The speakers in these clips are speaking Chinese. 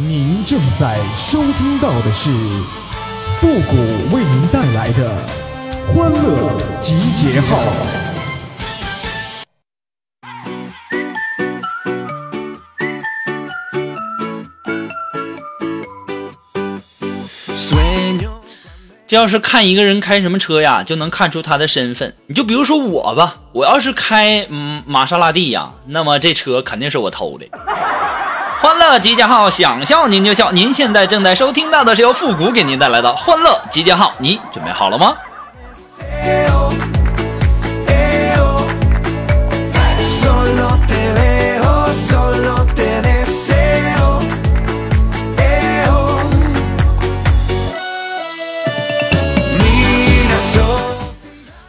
您正在收听到的是复古为您带来的欢乐集结号。这要是看一个人开什么车呀，就能看出他的身份。你就比如说我吧，我要是开嗯玛莎拉蒂呀，那么这车肯定是我偷的。欢乐集结号，想笑您就笑。您现在正在收听到的是由复古给您带来的欢乐集结号，你准备好了吗？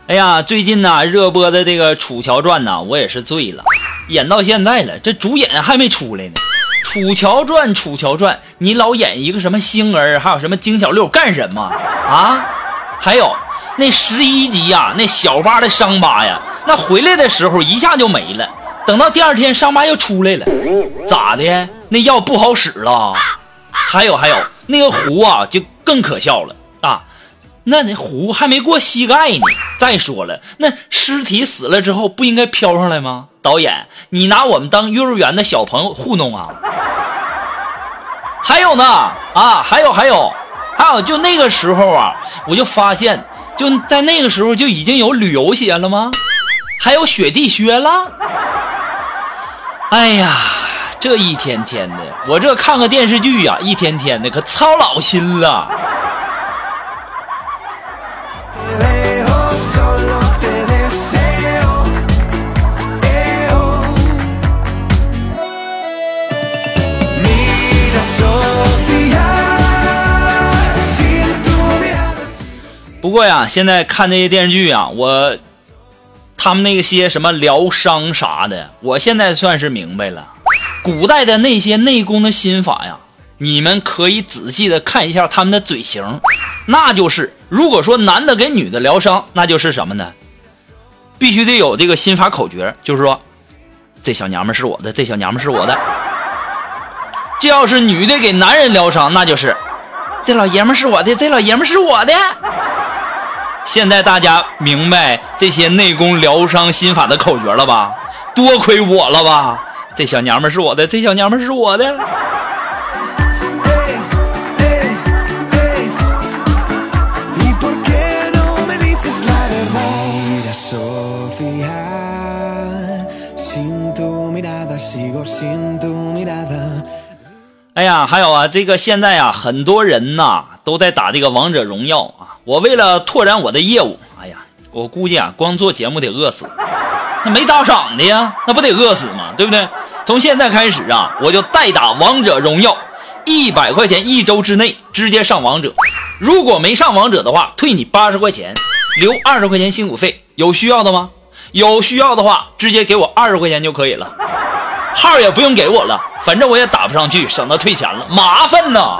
哎呀，最近呐热播的这个《楚乔传》呐，我也是醉了，演到现在了，这主演还没出来呢。《楚乔传》《楚乔传》，你老演一个什么星儿，还有什么金小六干什么啊？还有那十一集呀，那小八的伤疤呀，那回来的时候一下就没了，等到第二天伤疤又出来了，咋的？那药不好使了？还有还有，那个壶啊，就更可笑了啊！那那壶还没过膝盖呢。再说了，那尸体死了之后不应该飘上来吗？导演，你拿我们当幼儿园的小朋友糊弄啊？还有呢，啊，还有还有还有，就那个时候啊，我就发现，就在那个时候就已经有旅游鞋了吗？还有雪地靴了？哎呀，这一天天的，我这看个电视剧呀，一天天的可操老心了。不过呀，现在看这些电视剧啊，我他们那些什么疗伤啥的，我现在算是明白了。古代的那些内功的心法呀，你们可以仔细的看一下他们的嘴型，那就是如果说男的给女的疗伤，那就是什么呢？必须得有这个心法口诀，就是说，这小娘们是我的，这小娘们是我的。这要是女的给男人疗伤，那就是，这老爷们是我的，这老爷们是我的。现在大家明白这些内功疗伤心法的口诀了吧？多亏我了吧！这小娘们是我的，这小娘们是我的。哎呀，还有啊，这个现在啊，很多人呐都在打这个王者荣耀啊。我为了拓展我的业务，哎呀，我估计啊，光做节目得饿死，那没打赏的呀，那不得饿死吗？对不对？从现在开始啊，我就代打王者荣耀，一百块钱一周之内直接上王者，如果没上王者的话，退你八十块钱，留二十块钱辛苦费。有需要的吗？有需要的话，直接给我二十块钱就可以了，号也不用给我了，反正我也打不上去，省得退钱了，麻烦呢。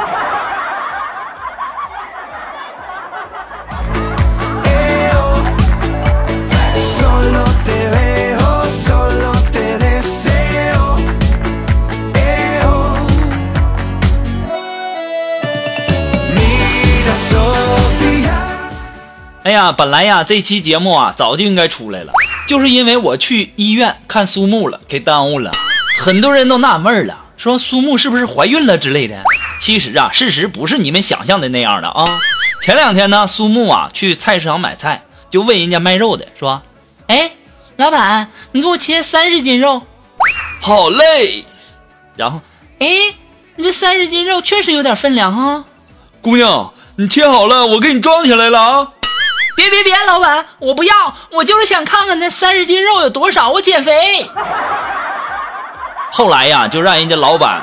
哎呀，本来呀，这期节目啊早就应该出来了，就是因为我去医院看苏木了，给耽误了。很多人都纳闷了，说苏木是不是怀孕了之类的。其实啊，事实不是你们想象的那样的啊。前两天呢，苏木啊去菜市场买菜，就问人家卖肉的说：“哎，老板，你给我切三十斤肉。”“好嘞。”然后，“哎，你这三十斤肉确实有点分量哈。”“姑娘，你切好了，我给你装起来了啊。”别别别，老板，我不要，我就是想看看那三十斤肉有多少，我减肥。后来呀，就让人家老板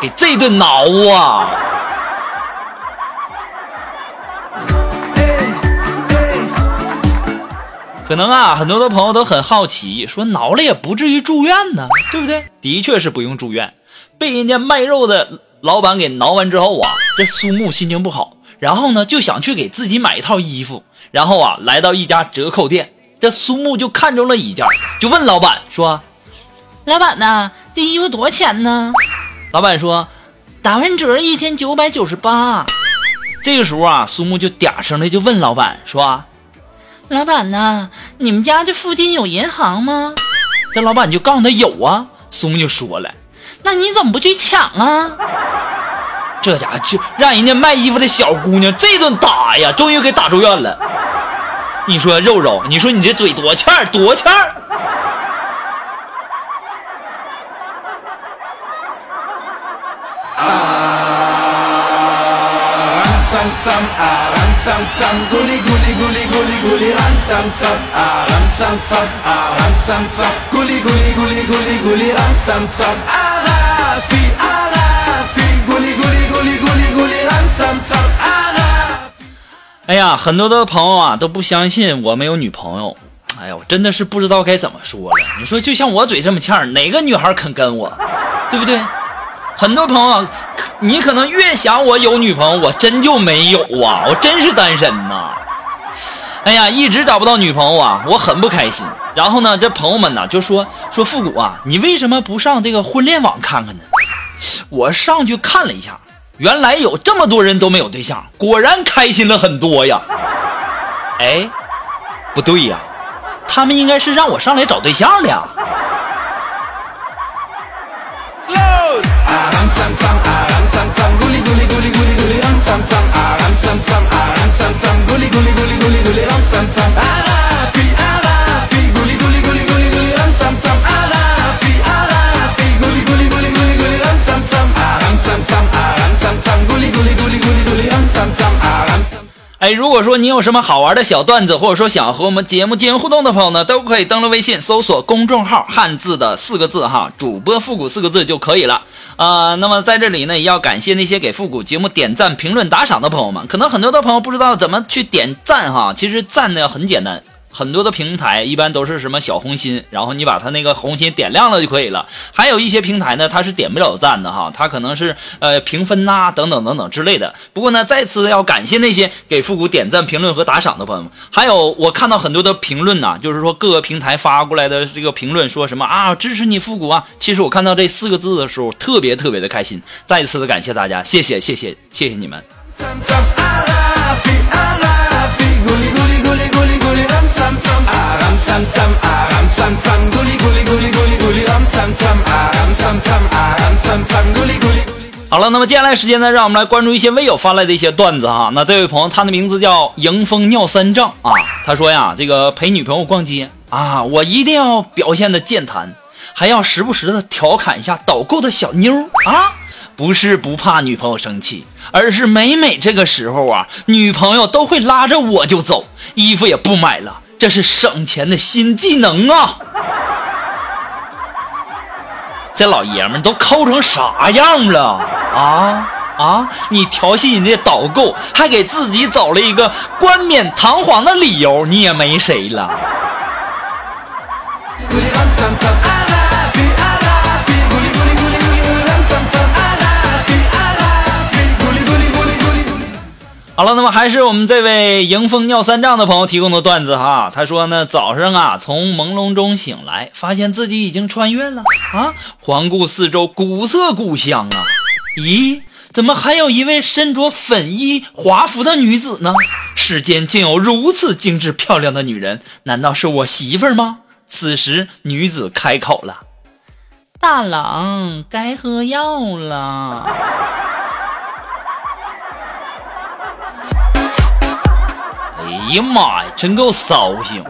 给这顿挠啊。可能啊，很多的朋友都很好奇，说挠了也不至于住院呢，对不对？的确是不用住院。被人家卖肉的老板给挠完之后啊，这苏木心情不好，然后呢就想去给自己买一套衣服。然后啊，来到一家折扣店，这苏木就看中了一件，就问老板说：“老板呐，这衣服多少钱呢？”老板说：“打完折一千九百九十八。这个时候啊，苏木就嗲声的就问老板说：“老板呐，你们家这附近有银行吗？”这老板就告诉他有啊。苏木就说了：“那你怎么不去抢啊？”这家伙就让人家卖衣服的小姑娘这顿打呀，终于给打住院了。你说肉肉，你说你这嘴多欠儿多欠儿。哎呀，很多的朋友啊都不相信我没有女朋友。哎呀，我真的是不知道该怎么说了。你说，就像我嘴这么欠，哪个女孩肯跟我？对不对？很多朋友，你可能越想我有女朋友，我真就没有啊，我真是单身呐。哎呀，一直找不到女朋友啊，我很不开心。然后呢，这朋友们呢就说说复古啊，你为什么不上这个婚恋网看看呢？我上去看了一下。原来有这么多人都没有对象，果然开心了很多呀！哎，不对呀，他们应该是让我上来找对象的。哎，如果说你有什么好玩的小段子，或者说想和我们节目进行互动的朋友呢，都可以登录微信搜索公众号“汉字的四个字”哈，主播复古四个字就可以了。啊，那么在这里呢，也要感谢那些给复古节目点赞、评论、打赏的朋友们。可能很多的朋友不知道怎么去点赞哈，其实赞呢很简单。很多的平台一般都是什么小红心，然后你把它那个红心点亮了就可以了。还有一些平台呢，它是点不了赞的哈，它可能是呃评分呐等等等等之类的。不过呢，再次要感谢那些给复古点赞、评论和打赏的朋友们。还有我看到很多的评论呐，就是说各个平台发过来的这个评论说什么啊支持你复古啊。其实我看到这四个字的时候，特别特别的开心。再一次的感谢大家，谢谢谢谢谢谢你们。好了，那么接下来时间呢，让我们来关注一些微友发来的一些段子哈。那这位朋友，他的名字叫迎风尿三丈啊。他说呀，这个陪女朋友逛街啊，我一定要表现的健谈，还要时不时的调侃一下导购的小妞啊。不是不怕女朋友生气，而是每每这个时候啊，女朋友都会拉着我就走，衣服也不买了。这是省钱的新技能啊！这老爷们都抠成啥样了啊啊！你调戏人家导购，还给自己找了一个冠冕堂皇的理由，你也没谁了。好了，那么还是我们这位迎风尿三丈的朋友提供的段子哈。他说呢，早上啊，从朦胧中醒来，发现自己已经穿越了啊，环顾四周，古色古香啊。咦，怎么还有一位身着粉衣华服的女子呢？世间竟有如此精致漂亮的女人，难道是我媳妇儿吗？此时，女子开口了：“大郎，该喝药了。”哎呀妈呀，真够骚性！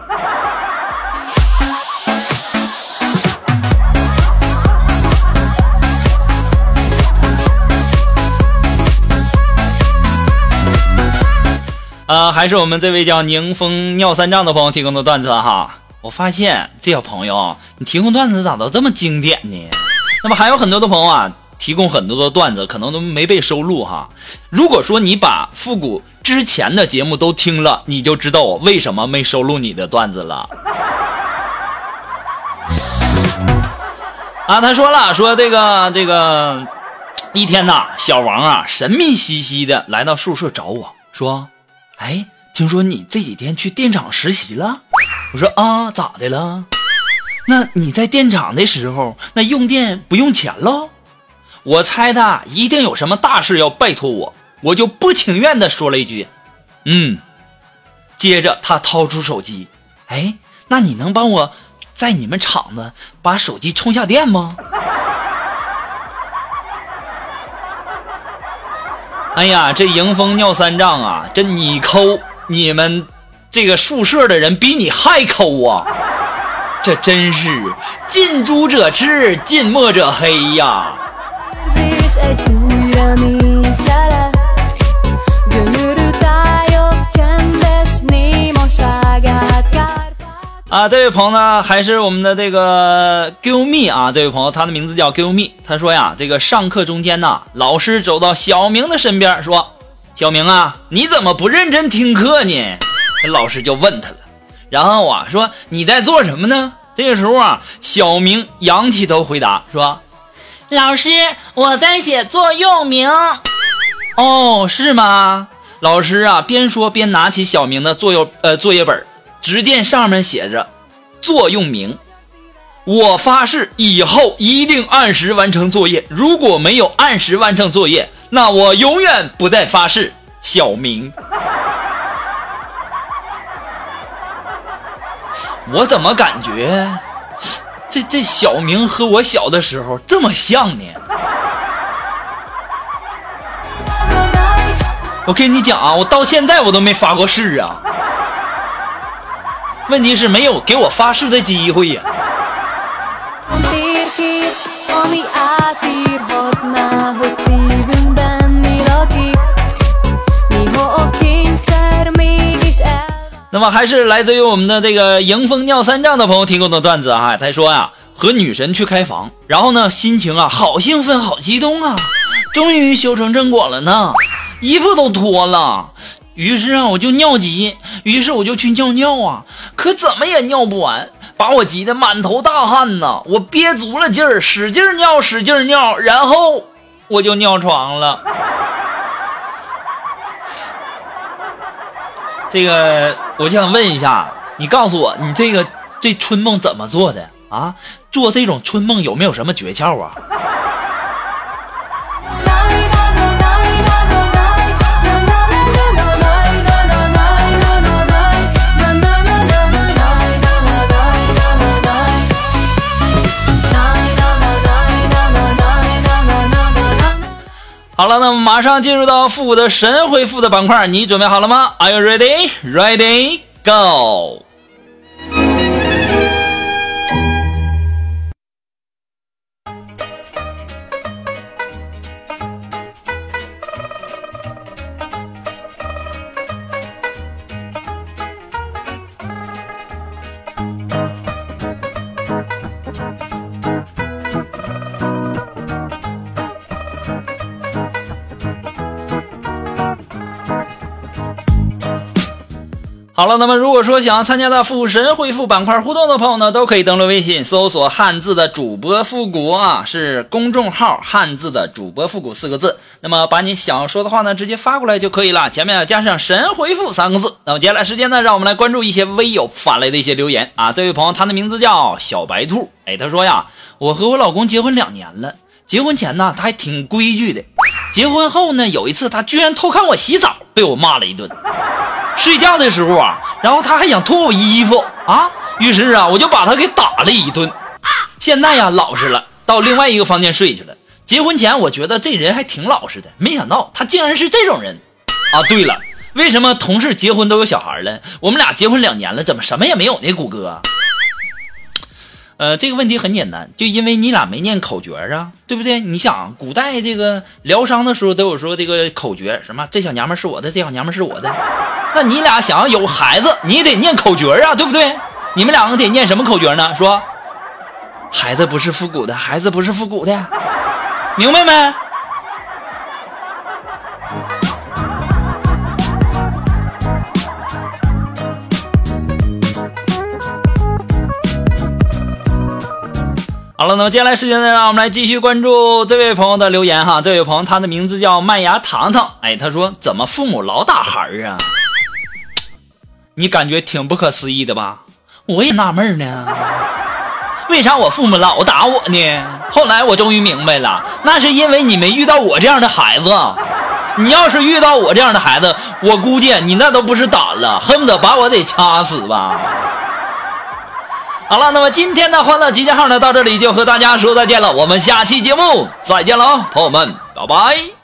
啊，还是我们这位叫宁风尿三丈的朋友提供的段子哈。我发现这小朋友，你提供段子咋都这么经典呢？那么还有很多的朋友啊，提供很多的段子，可能都没被收录哈。如果说你把复古。之前的节目都听了，你就知道我为什么没收录你的段子了。啊，他说了，说这个这个一天呐，小王啊，神秘兮兮的来到宿舍找我说：“哎，听说你这几天去电厂实习了？”我说：“啊，咋的了？那你在电厂的时候，那用电不用钱喽？”我猜他一定有什么大事要拜托我，我就不情愿的说了一句：“嗯。”接着他掏出手机，哎，那你能帮我在你们厂子把手机充下电吗？哎呀，这迎风尿三丈啊！这你抠，你们这个宿舍的人比你还抠啊！这真是近朱者赤，近墨者黑呀！啊，这位朋友呢，还是我们的这个 Give me 啊，这位朋友，他的名字叫 Give me。他说呀，这个上课中间呢，老师走到小明的身边说：“小明啊，你怎么不认真听课呢？”老师就问他了，然后啊说：“你在做什么呢？”这个时候啊，小明仰起头回答说：“老师，我在写座右铭。”哦，是吗？老师啊，边说边拿起小明的作业呃作业本。只见上面写着“座右铭”，我发誓以后一定按时完成作业。如果没有按时完成作业，那我永远不再发誓。小明，我怎么感觉这这小明和我小的时候这么像呢？我跟你讲啊，我到现在我都没发过誓啊。问题是没有给我发誓的机会呀。那么还是来自于我们的这个迎风尿三丈的朋友提供的段子啊，他说呀，和女神去开房，然后呢，心情啊好兴奋，好激动啊，终于修成正果了呢，衣服都脱了。于是啊，我就尿急，于是我就去尿尿啊，可怎么也尿不完，把我急得满头大汗呐！我憋足了劲儿，使劲尿，使劲尿，然后我就尿床了。这个，我就想问一下，你告诉我，你这个这春梦怎么做的啊？做这种春梦有没有什么诀窍啊？好了，那么马上进入到复古的神回复的板块，你准备好了吗？Are you ready? Ready? Go! 好了，那么如果说想要参加到复神回复板块互动的朋友呢，都可以登录微信搜索“汉字的主播复古”啊，是公众号“汉字的主播复古”四个字。那么把你想说的话呢，直接发过来就可以了，前面要加上“神回复”三个字。那么接下来时间呢，让我们来关注一些微友发来的一些留言啊。这位朋友，他的名字叫小白兔，哎，他说呀，我和我老公结婚两年了，结婚前呢他还挺规矩的，结婚后呢有一次他居然偷看我洗澡，被我骂了一顿。睡觉的时候啊，然后他还想脱我衣服啊，于是啊，我就把他给打了一顿。现在呀，老实了，到另外一个房间睡去了。结婚前我觉得这人还挺老实的，没想到他竟然是这种人啊！对了，为什么同事结婚都有小孩了，我们俩结婚两年了，怎么什么也没有呢？谷歌。呃，这个问题很简单，就因为你俩没念口诀啊，对不对？你想，古代这个疗伤的时候都有说这个口诀，什么这小娘们是我的，这小娘们是我的。那你俩想要有孩子，你得念口诀啊，对不对？你们两个得念什么口诀呢？说，孩子不是复古的，孩子不是复古的，明白没？好了，那么接下来时间呢，让我们来继续关注这位朋友的留言哈。这位朋友他的名字叫麦芽糖糖，哎，他说怎么父母老打孩儿啊？你感觉挺不可思议的吧？我也纳闷呢。为啥我父母老打我呢？后来我终于明白了，那是因为你没遇到我这样的孩子。你要是遇到我这样的孩子，我估计你那都不是胆了，恨不得把我得掐死吧。好了，那么今天的欢乐集结号呢，到这里就和大家说再见了。我们下期节目再见喽，朋友们，拜拜。